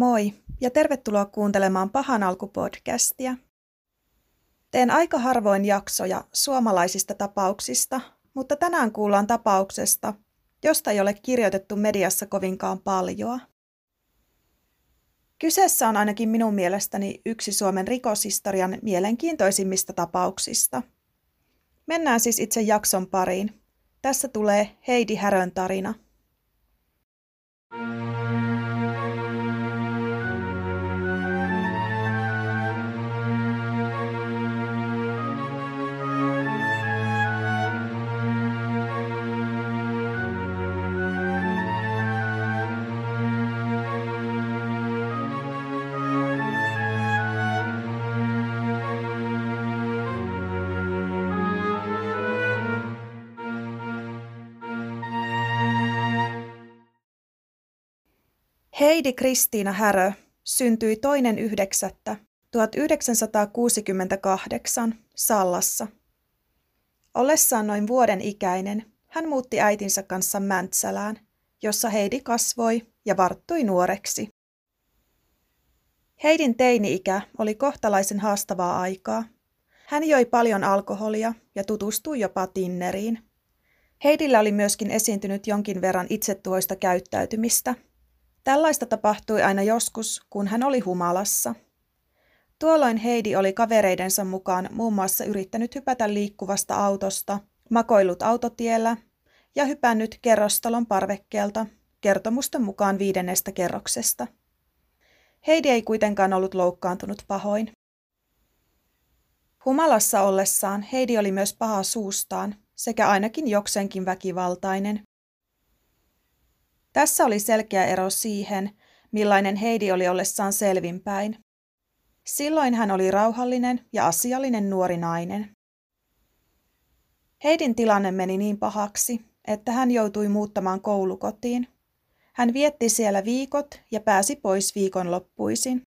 Moi ja tervetuloa kuuntelemaan Pahan alku-podcastia. Teen aika harvoin jaksoja suomalaisista tapauksista, mutta tänään kuullaan tapauksesta, josta ei ole kirjoitettu mediassa kovinkaan paljon. Kyseessä on ainakin minun mielestäni yksi Suomen rikoshistorian mielenkiintoisimmista tapauksista. Mennään siis itse jakson pariin. Tässä tulee Heidi Härön tarina. Heidi Kristiina Härö syntyi toinen 9. 1968 Sallassa. Ollessaan noin vuoden ikäinen, hän muutti äitinsä kanssa Mäntsälään, jossa Heidi kasvoi ja varttui nuoreksi. Heidin teini-ikä oli kohtalaisen haastavaa aikaa. Hän joi paljon alkoholia ja tutustui jopa Tinneriin. Heidillä oli myöskin esiintynyt jonkin verran itsetuhoista käyttäytymistä – Tällaista tapahtui aina joskus, kun hän oli humalassa. Tuolloin Heidi oli kavereidensa mukaan muun muassa yrittänyt hypätä liikkuvasta autosta, makoillut autotiellä ja hypännyt kerrostalon parvekkeelta, kertomusten mukaan viidennestä kerroksesta. Heidi ei kuitenkaan ollut loukkaantunut pahoin. Humalassa ollessaan Heidi oli myös paha suustaan sekä ainakin jokseenkin väkivaltainen. Tässä oli selkeä ero siihen, millainen Heidi oli ollessaan selvinpäin. Silloin hän oli rauhallinen ja asiallinen nuori nainen. Heidin tilanne meni niin pahaksi, että hän joutui muuttamaan koulukotiin. Hän vietti siellä viikot ja pääsi pois viikonloppuisin.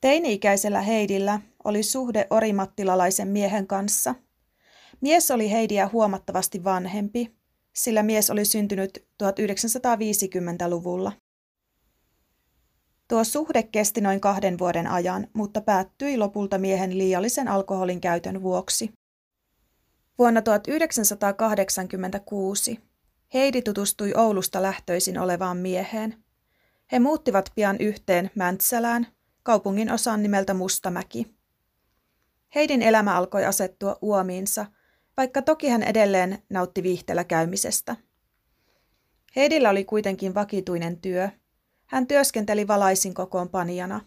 Teini-ikäisellä Heidillä oli suhde orimattilalaisen miehen kanssa. Mies oli Heidiä huomattavasti vanhempi sillä mies oli syntynyt 1950-luvulla. Tuo suhde kesti noin kahden vuoden ajan, mutta päättyi lopulta miehen liiallisen alkoholin käytön vuoksi. Vuonna 1986 Heidi tutustui Oulusta lähtöisin olevaan mieheen. He muuttivat pian yhteen Mäntsälään, kaupungin osan nimeltä Mustamäki. Heidin elämä alkoi asettua uomiinsa – vaikka toki hän edelleen nautti viihteellä käymisestä. Heidillä oli kuitenkin vakituinen työ. Hän työskenteli valaisin kokoonpanijana.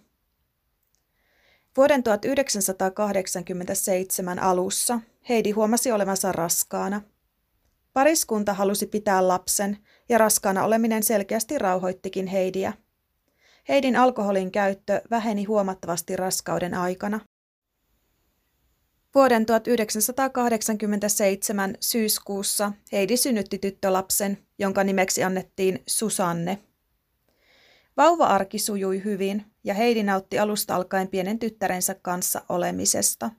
Vuoden 1987 alussa Heidi huomasi olevansa raskaana. Pariskunta halusi pitää lapsen ja raskaana oleminen selkeästi rauhoittikin Heidiä. Heidin alkoholin käyttö väheni huomattavasti raskauden aikana. Vuoden 1987 syyskuussa Heidi synnytti tyttölapsen, jonka nimeksi annettiin Susanne. Vauva-arki sujui hyvin ja Heidi nautti alusta alkaen pienen tyttärensä kanssa olemisesta.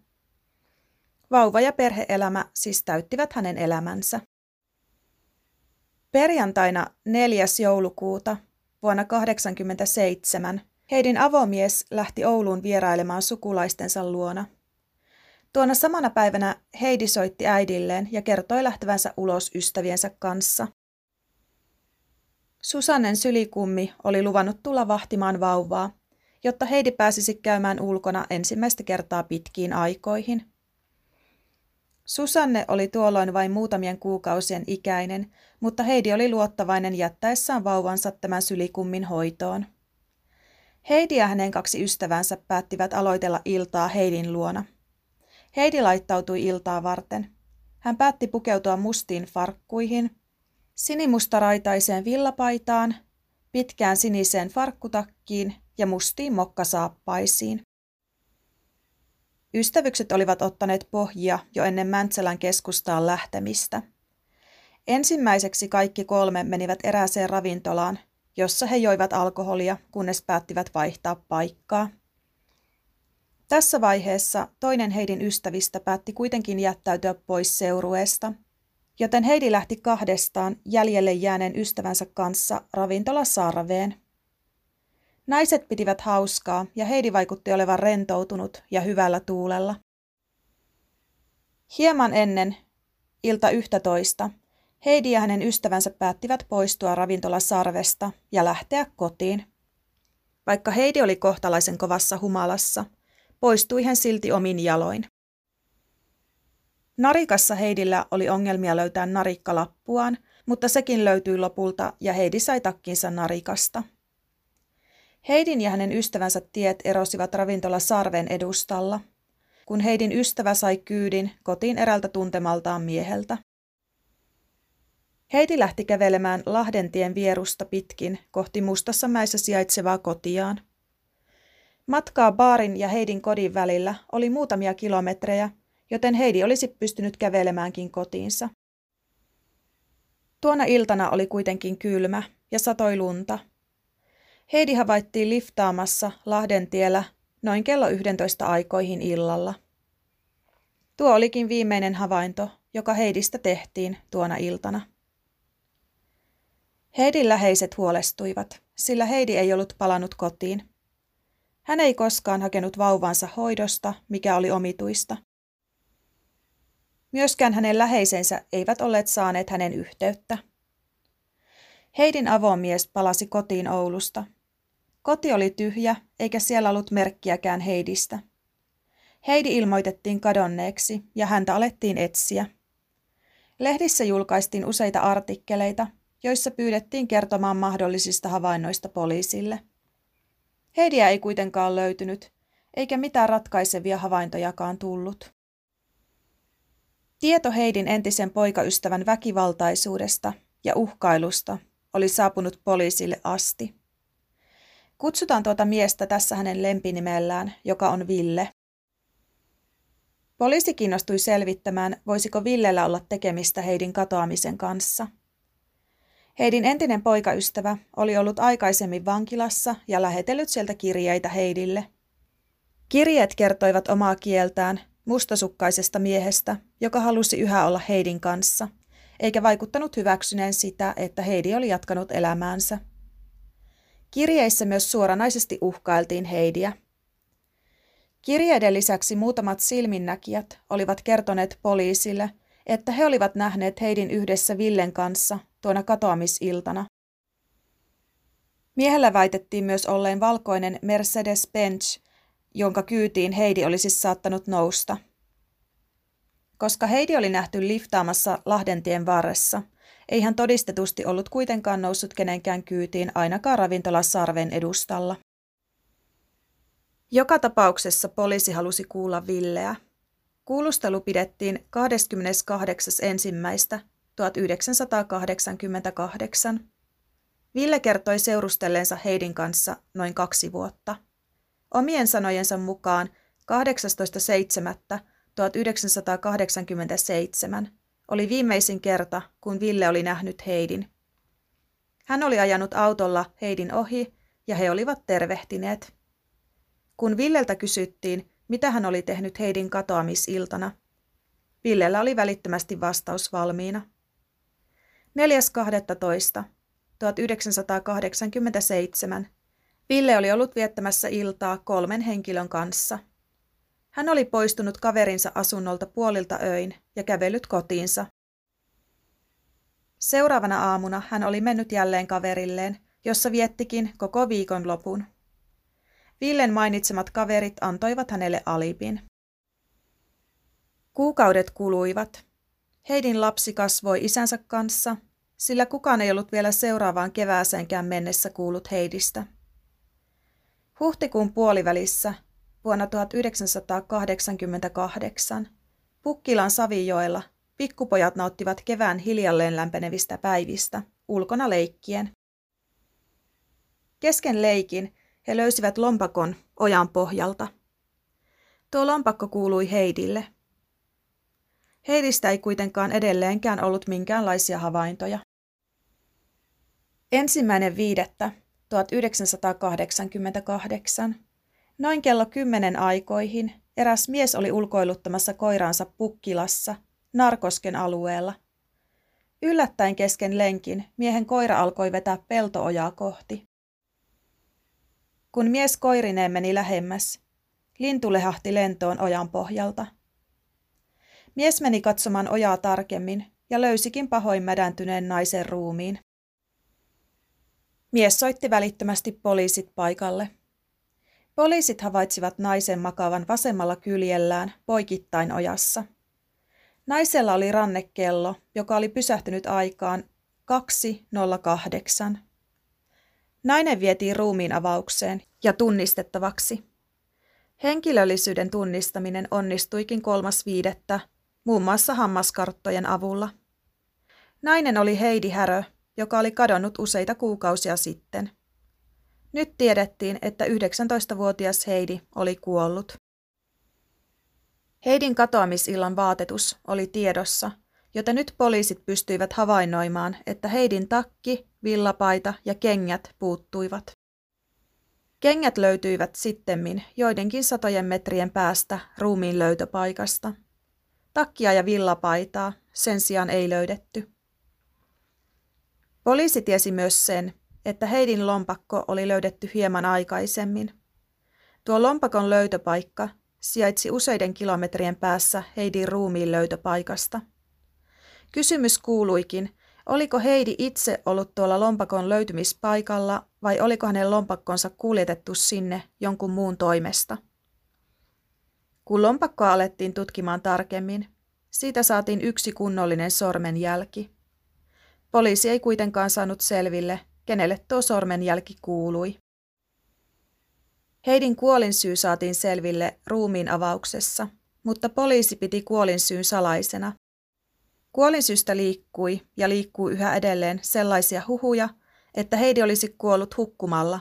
Vauva- ja perheelämä siis täyttivät hänen elämänsä. Perjantaina 4. joulukuuta vuonna 1987 Heidin avomies lähti Ouluun vierailemaan sukulaistensa luona – Tuona samana päivänä Heidi soitti äidilleen ja kertoi lähtevänsä ulos ystäviensä kanssa. Susannen sylikummi oli luvannut tulla vahtimaan vauvaa, jotta Heidi pääsisi käymään ulkona ensimmäistä kertaa pitkiin aikoihin. Susanne oli tuolloin vain muutamien kuukausien ikäinen, mutta Heidi oli luottavainen jättäessään vauvansa tämän sylikummin hoitoon. Heidi ja hänen kaksi ystävänsä päättivät aloitella iltaa Heidin luona – Heidi laittautui iltaa varten. Hän päätti pukeutua mustiin farkkuihin, sinimustaraitaiseen villapaitaan, pitkään siniseen farkkutakkiin ja mustiin mokkasaappaisiin. Ystävykset olivat ottaneet pohjia jo ennen Mäntsälän keskustaan lähtemistä. Ensimmäiseksi kaikki kolme menivät erääseen ravintolaan, jossa he joivat alkoholia, kunnes päättivät vaihtaa paikkaa. Tässä vaiheessa toinen Heidin ystävistä päätti kuitenkin jättäytyä pois seurueesta, joten Heidi lähti kahdestaan jäljelle jääneen ystävänsä kanssa ravintola Saarveen. Naiset pitivät hauskaa ja Heidi vaikutti olevan rentoutunut ja hyvällä tuulella. Hieman ennen ilta yhtä toista Heidi ja hänen ystävänsä päättivät poistua ravintolasarvesta ja lähteä kotiin. Vaikka Heidi oli kohtalaisen kovassa humalassa, poistui hän silti omin jaloin. Narikassa Heidillä oli ongelmia löytää narikkalappuaan, mutta sekin löytyi lopulta ja Heidi sai takkinsa narikasta. Heidin ja hänen ystävänsä tiet erosivat ravintola Sarven edustalla, kun Heidin ystävä sai kyydin kotiin erältä tuntemaltaan mieheltä. Heidi lähti kävelemään Lahdentien vierusta pitkin kohti Mustassa mäessä sijaitsevaa kotiaan. Matkaa baarin ja Heidin kodin välillä oli muutamia kilometrejä, joten Heidi olisi pystynyt kävelemäänkin kotiinsa. Tuona iltana oli kuitenkin kylmä ja satoi lunta. Heidi havaittiin liftaamassa Lahdentiellä noin kello 11 aikoihin illalla. Tuo olikin viimeinen havainto, joka Heidistä tehtiin tuona iltana. Heidin läheiset huolestuivat, sillä Heidi ei ollut palannut kotiin. Hän ei koskaan hakenut vauvansa hoidosta, mikä oli omituista. Myöskään hänen läheisensä eivät olleet saaneet hänen yhteyttä. Heidin avomies palasi kotiin Oulusta. Koti oli tyhjä, eikä siellä ollut merkkiäkään Heidistä. Heidi ilmoitettiin kadonneeksi ja häntä alettiin etsiä. Lehdissä julkaistiin useita artikkeleita, joissa pyydettiin kertomaan mahdollisista havainnoista poliisille. Heidiä ei kuitenkaan löytynyt, eikä mitään ratkaisevia havaintojakaan tullut. Tieto Heidin entisen poikaystävän väkivaltaisuudesta ja uhkailusta oli saapunut poliisille asti. Kutsutaan tuota miestä tässä hänen lempinimellään, joka on Ville. Poliisi kiinnostui selvittämään, voisiko Villellä olla tekemistä Heidin katoamisen kanssa – Heidin entinen poikaystävä oli ollut aikaisemmin vankilassa ja lähetellyt sieltä kirjeitä Heidille. Kirjeet kertoivat omaa kieltään mustasukkaisesta miehestä, joka halusi yhä olla Heidin kanssa, eikä vaikuttanut hyväksyneen sitä, että Heidi oli jatkanut elämäänsä. Kirjeissä myös suoranaisesti uhkailtiin Heidiä. Kirjeiden lisäksi muutamat silminnäkijät olivat kertoneet poliisille, että he olivat nähneet Heidin yhdessä Villen kanssa tuona katoamisiltana. Miehellä väitettiin myös olleen valkoinen Mercedes-Benz, jonka kyytiin Heidi olisi saattanut nousta. Koska Heidi oli nähty liftaamassa Lahdentien varressa, ei hän todistetusti ollut kuitenkaan noussut kenenkään kyytiin ainakaan ravintola Sarven edustalla. Joka tapauksessa poliisi halusi kuulla Villeä. Kuulustelu pidettiin 28.1. 1988. Ville kertoi seurustelleensa Heidin kanssa noin kaksi vuotta. Omien sanojensa mukaan 18.7.1987 oli viimeisin kerta, kun Ville oli nähnyt Heidin. Hän oli ajanut autolla Heidin ohi ja he olivat tervehtineet. Kun Villeltä kysyttiin, mitä hän oli tehnyt Heidin katoamisiltana, Villellä oli välittömästi vastaus valmiina. 4.12.1987 Ville oli ollut viettämässä iltaa kolmen henkilön kanssa. Hän oli poistunut kaverinsa asunnolta puolilta öin ja kävellyt kotiinsa. Seuraavana aamuna hän oli mennyt jälleen kaverilleen, jossa viettikin koko viikon lopun. Villen mainitsemat kaverit antoivat hänelle alipin. Kuukaudet kuluivat. Heidin lapsi kasvoi isänsä kanssa, sillä kukaan ei ollut vielä seuraavaan kevääseenkään mennessä kuullut Heidistä. Huhtikuun puolivälissä vuonna 1988 Pukkilan Savijoella pikkupojat nauttivat kevään hiljalleen lämpenevistä päivistä ulkona leikkien. Kesken leikin he löysivät lompakon ojan pohjalta. Tuo lompakko kuului Heidille – Heidistä ei kuitenkaan edelleenkään ollut minkäänlaisia havaintoja. Ensimmäinen viidettä 1988. Noin kello kymmenen aikoihin eräs mies oli ulkoiluttamassa koiraansa Pukkilassa, Narkosken alueella. Yllättäen kesken lenkin miehen koira alkoi vetää peltoojaa kohti. Kun mies koirineen meni lähemmäs, lintu lehahti lentoon ojan pohjalta. Mies meni katsomaan ojaa tarkemmin ja löysikin pahoin mädäntyneen naisen ruumiin. Mies soitti välittömästi poliisit paikalle. Poliisit havaitsivat naisen makavan vasemmalla kyljellään poikittain ojassa. Naisella oli rannekello, joka oli pysähtynyt aikaan 2.08. Nainen vietiin ruumiin avaukseen ja tunnistettavaksi. Henkilöllisyyden tunnistaminen onnistuikin kolmas viidettä, muun muassa hammaskarttojen avulla. Nainen oli Heidi Härö, joka oli kadonnut useita kuukausia sitten. Nyt tiedettiin, että 19-vuotias Heidi oli kuollut. Heidin katoamisillan vaatetus oli tiedossa, joten nyt poliisit pystyivät havainnoimaan, että Heidin takki, villapaita ja kengät puuttuivat. Kengät löytyivät sittemmin joidenkin satojen metrien päästä ruumiin löytöpaikasta. Takkia ja villapaitaa sen sijaan ei löydetty. Poliisi tiesi myös sen, että Heidin lompakko oli löydetty hieman aikaisemmin. Tuo lompakon löytöpaikka sijaitsi useiden kilometrien päässä Heidin ruumiin löytöpaikasta. Kysymys kuuluikin, oliko Heidi itse ollut tuolla lompakon löytymispaikalla vai oliko hänen lompakkonsa kuljetettu sinne jonkun muun toimesta. Kun lompakkoa alettiin tutkimaan tarkemmin, siitä saatiin yksi kunnollinen sormenjälki. Poliisi ei kuitenkaan saanut selville, kenelle tuo sormenjälki kuului. Heidin kuolinsyy saatiin selville ruumiin avauksessa, mutta poliisi piti kuolinsyyn salaisena. Kuolinsyystä liikkui ja liikkuu yhä edelleen sellaisia huhuja, että Heidi olisi kuollut hukkumalla.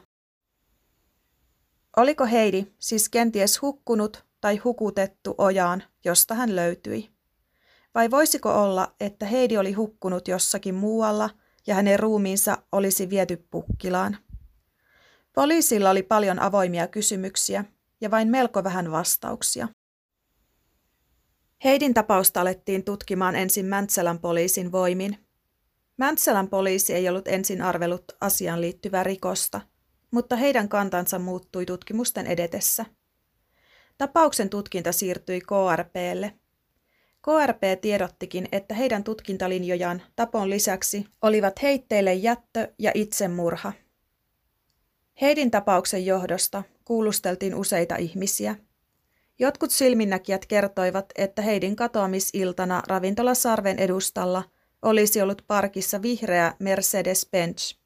Oliko Heidi siis kenties hukkunut tai hukutettu ojaan, josta hän löytyi? Vai voisiko olla, että Heidi oli hukkunut jossakin muualla ja hänen ruumiinsa olisi viety pukkilaan? Poliisilla oli paljon avoimia kysymyksiä ja vain melko vähän vastauksia. Heidin tapausta alettiin tutkimaan ensin Mäntsälän poliisin voimin. Mäntsälän poliisi ei ollut ensin arvellut asiaan liittyvää rikosta, mutta heidän kantansa muuttui tutkimusten edetessä. Tapauksen tutkinta siirtyi KRPlle. KRP tiedottikin, että heidän tutkintalinjojaan tapon lisäksi olivat heitteille jättö ja itsemurha – Heidin tapauksen johdosta kuulusteltiin useita ihmisiä. Jotkut silminnäkijät kertoivat, että Heidin katoamisiltana ravintolasarven edustalla olisi ollut parkissa vihreä Mercedes-Benz.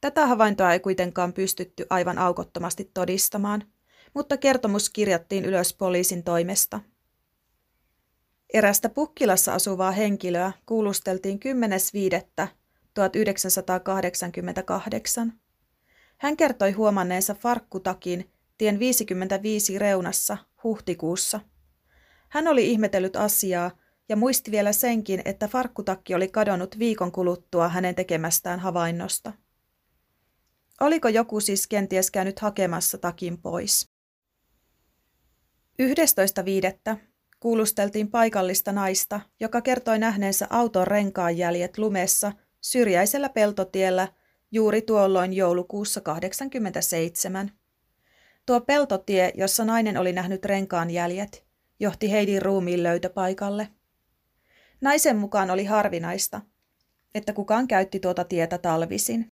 Tätä havaintoa ei kuitenkaan pystytty aivan aukottomasti todistamaan, mutta kertomus kirjattiin ylös poliisin toimesta. Erästä Pukkilassa asuvaa henkilöä kuulusteltiin 10.5.1988. Hän kertoi huomanneensa farkkutakin tien 55 reunassa huhtikuussa. Hän oli ihmetellyt asiaa ja muisti vielä senkin, että farkkutakki oli kadonnut viikon kuluttua hänen tekemästään havainnosta. Oliko joku siis kenties käynyt hakemassa takin pois? 11.5. kuulusteltiin paikallista naista, joka kertoi nähneensä auton renkaanjäljet lumessa syrjäisellä peltotiellä – juuri tuolloin joulukuussa 87. Tuo peltotie, jossa nainen oli nähnyt renkaan jäljet, johti Heidin ruumiin löytöpaikalle. Naisen mukaan oli harvinaista, että kukaan käytti tuota tietä talvisin.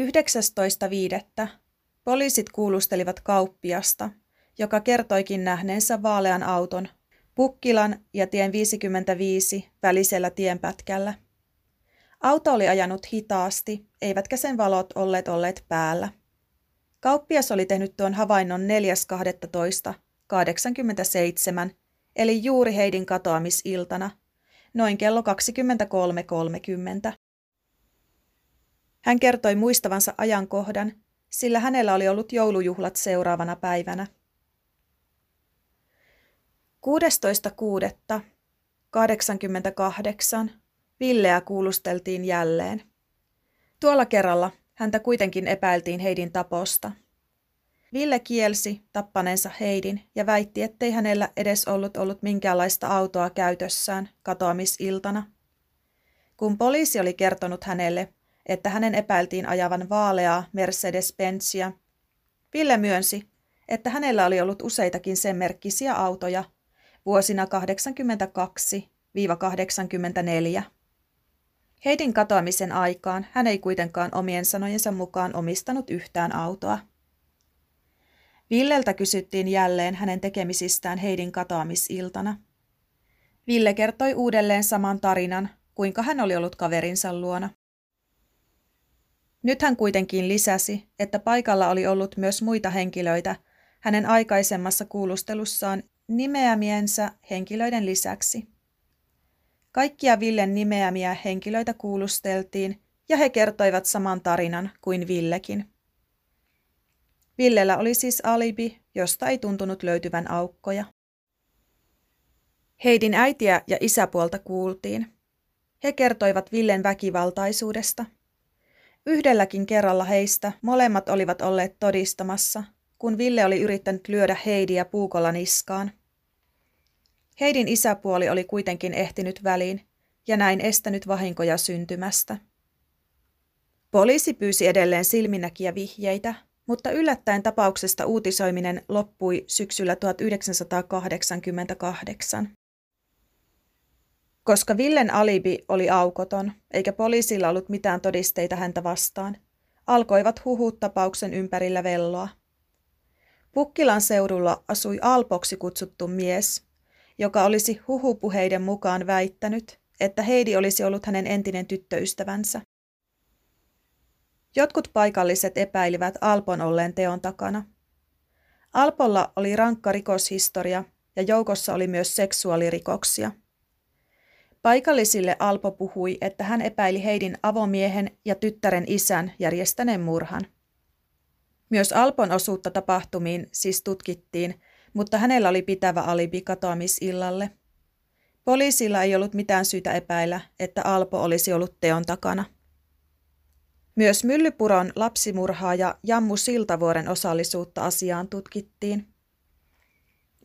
19.5. poliisit kuulustelivat kauppiasta, joka kertoikin nähneensä vaalean auton Pukkilan ja tien 55 välisellä tienpätkällä – Auto oli ajanut hitaasti, eivätkä sen valot olleet olleet päällä. Kauppias oli tehnyt tuon havainnon 4.12.87, eli juuri Heidin katoamisiltana, noin kello 23.30. Hän kertoi muistavansa ajankohdan, sillä hänellä oli ollut joulujuhlat seuraavana päivänä. 16.6.88 Villeä kuulusteltiin jälleen. Tuolla kerralla häntä kuitenkin epäiltiin Heidin taposta. Ville kielsi tappaneensa Heidin ja väitti, ettei hänellä edes ollut ollut minkäänlaista autoa käytössään katoamisiltana. Kun poliisi oli kertonut hänelle, että hänen epäiltiin ajavan vaaleaa Mercedes-Benzia. Ville myönsi, että hänellä oli ollut useitakin sen merkkisiä autoja vuosina 82-84. Heidin katoamisen aikaan hän ei kuitenkaan omien sanojensa mukaan omistanut yhtään autoa. Villeltä kysyttiin jälleen hänen tekemisistään Heidin katoamisiltana. Ville kertoi uudelleen saman tarinan, kuinka hän oli ollut kaverinsa luona. Nyt hän kuitenkin lisäsi, että paikalla oli ollut myös muita henkilöitä hänen aikaisemmassa kuulustelussaan nimeämiensä henkilöiden lisäksi. Kaikkia Villen nimeämiä henkilöitä kuulusteltiin ja he kertoivat saman tarinan kuin Villekin. Villellä oli siis alibi, josta ei tuntunut löytyvän aukkoja. Heidin äitiä ja isäpuolta kuultiin. He kertoivat Villen väkivaltaisuudesta. Yhdelläkin kerralla heistä molemmat olivat olleet todistamassa, kun Ville oli yrittänyt lyödä Heidiä puukolla niskaan. Heidin isäpuoli oli kuitenkin ehtinyt väliin ja näin estänyt vahinkoja syntymästä. Poliisi pyysi edelleen silminnäkiä vihjeitä, mutta yllättäen tapauksesta uutisoiminen loppui syksyllä 1988. Koska Villen alibi oli aukoton, eikä poliisilla ollut mitään todisteita häntä vastaan, alkoivat huhut tapauksen ympärillä velloa. Pukkilan seudulla asui Alpoksi kutsuttu mies, joka olisi huhupuheiden mukaan väittänyt, että Heidi olisi ollut hänen entinen tyttöystävänsä. Jotkut paikalliset epäilivät Alpon olleen teon takana. Alpolla oli rankka rikoshistoria ja joukossa oli myös seksuaalirikoksia. Paikallisille Alpo puhui, että hän epäili Heidin avomiehen ja tyttären isän järjestäneen murhan. Myös Alpon osuutta tapahtumiin siis tutkittiin, mutta hänellä oli pitävä alibi katoamisillalle. Poliisilla ei ollut mitään syytä epäillä, että Alpo olisi ollut teon takana. Myös Myllypuron lapsimurhaaja Jammu Siltavuoren osallisuutta asiaan tutkittiin.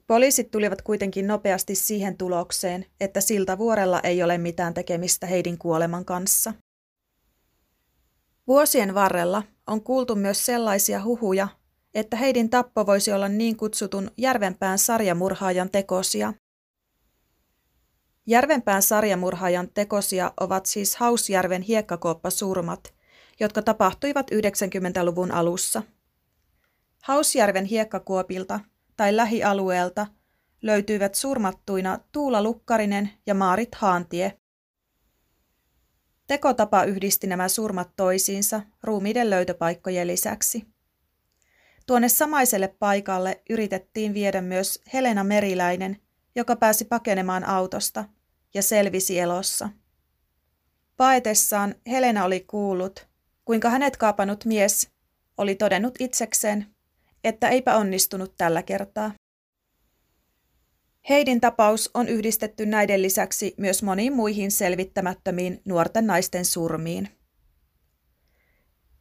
Poliisit tulivat kuitenkin nopeasti siihen tulokseen, että Siltavuorella ei ole mitään tekemistä Heidin kuoleman kanssa. Vuosien varrella on kuultu myös sellaisia huhuja, että Heidin tappo voisi olla niin kutsutun Järvenpään sarjamurhaajan tekosia. Järvenpään sarjamurhaajan tekosia ovat siis Hausjärven hiekkakooppasurmat, jotka tapahtuivat 90-luvun alussa. Hausjärven hiekkakuopilta tai lähialueelta löytyivät surmattuina Tuula Lukkarinen ja Maarit Haantie. Tekotapa yhdisti nämä surmat toisiinsa ruumiiden löytöpaikkojen lisäksi. Tuonne samaiselle paikalle yritettiin viedä myös Helena Meriläinen, joka pääsi pakenemaan autosta ja selvisi elossa. Paetessaan Helena oli kuullut, kuinka hänet kaapannut mies oli todennut itsekseen, että eipä onnistunut tällä kertaa. Heidin tapaus on yhdistetty näiden lisäksi myös moniin muihin selvittämättömiin nuorten naisten surmiin.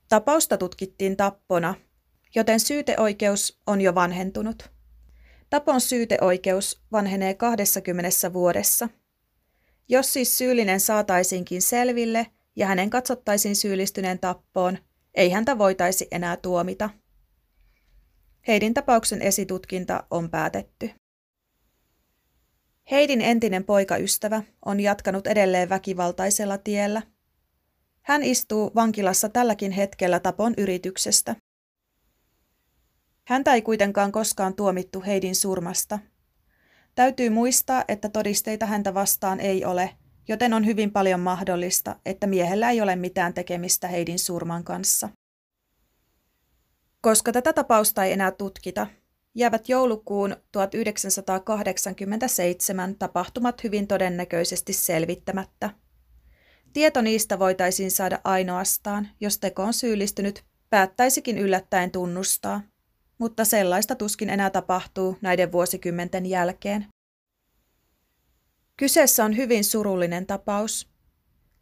Tapausta tutkittiin tappona, joten syyteoikeus on jo vanhentunut. Tapon syyteoikeus vanhenee 20 vuodessa. Jos siis syyllinen saataisiinkin selville ja hänen katsottaisiin syyllistyneen tappoon, ei häntä voitaisi enää tuomita. Heidin tapauksen esitutkinta on päätetty. Heidin entinen poikaystävä on jatkanut edelleen väkivaltaisella tiellä. Hän istuu vankilassa tälläkin hetkellä tapon yrityksestä. Häntä ei kuitenkaan koskaan tuomittu Heidin surmasta. Täytyy muistaa, että todisteita häntä vastaan ei ole, joten on hyvin paljon mahdollista, että miehellä ei ole mitään tekemistä Heidin surman kanssa. Koska tätä tapausta ei enää tutkita, jäävät joulukuun 1987 tapahtumat hyvin todennäköisesti selvittämättä. Tieto niistä voitaisiin saada ainoastaan, jos tekoon syyllistynyt päättäisikin yllättäen tunnustaa, mutta sellaista tuskin enää tapahtuu näiden vuosikymmenten jälkeen. Kyseessä on hyvin surullinen tapaus.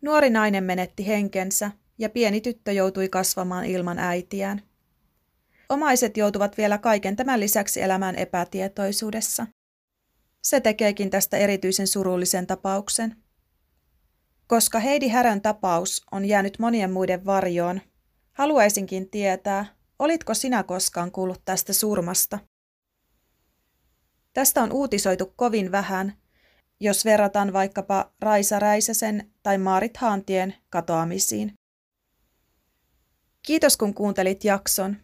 Nuori nainen menetti henkensä ja pieni tyttö joutui kasvamaan ilman äitiään. Omaiset joutuvat vielä kaiken tämän lisäksi elämään epätietoisuudessa. Se tekeekin tästä erityisen surullisen tapauksen. Koska Heidi Härön tapaus on jäänyt monien muiden varjoon, haluaisinkin tietää, olitko sinä koskaan kuullut tästä surmasta? Tästä on uutisoitu kovin vähän, jos verrataan vaikkapa Raisa Räisäsen tai Maarit Haantien katoamisiin. Kiitos kun kuuntelit jakson.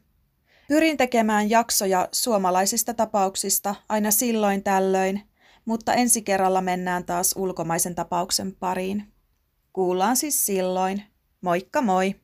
Pyrin tekemään jaksoja suomalaisista tapauksista aina silloin tällöin, mutta ensi kerralla mennään taas ulkomaisen tapauksen pariin. Kuullaan siis silloin. Moikka moi!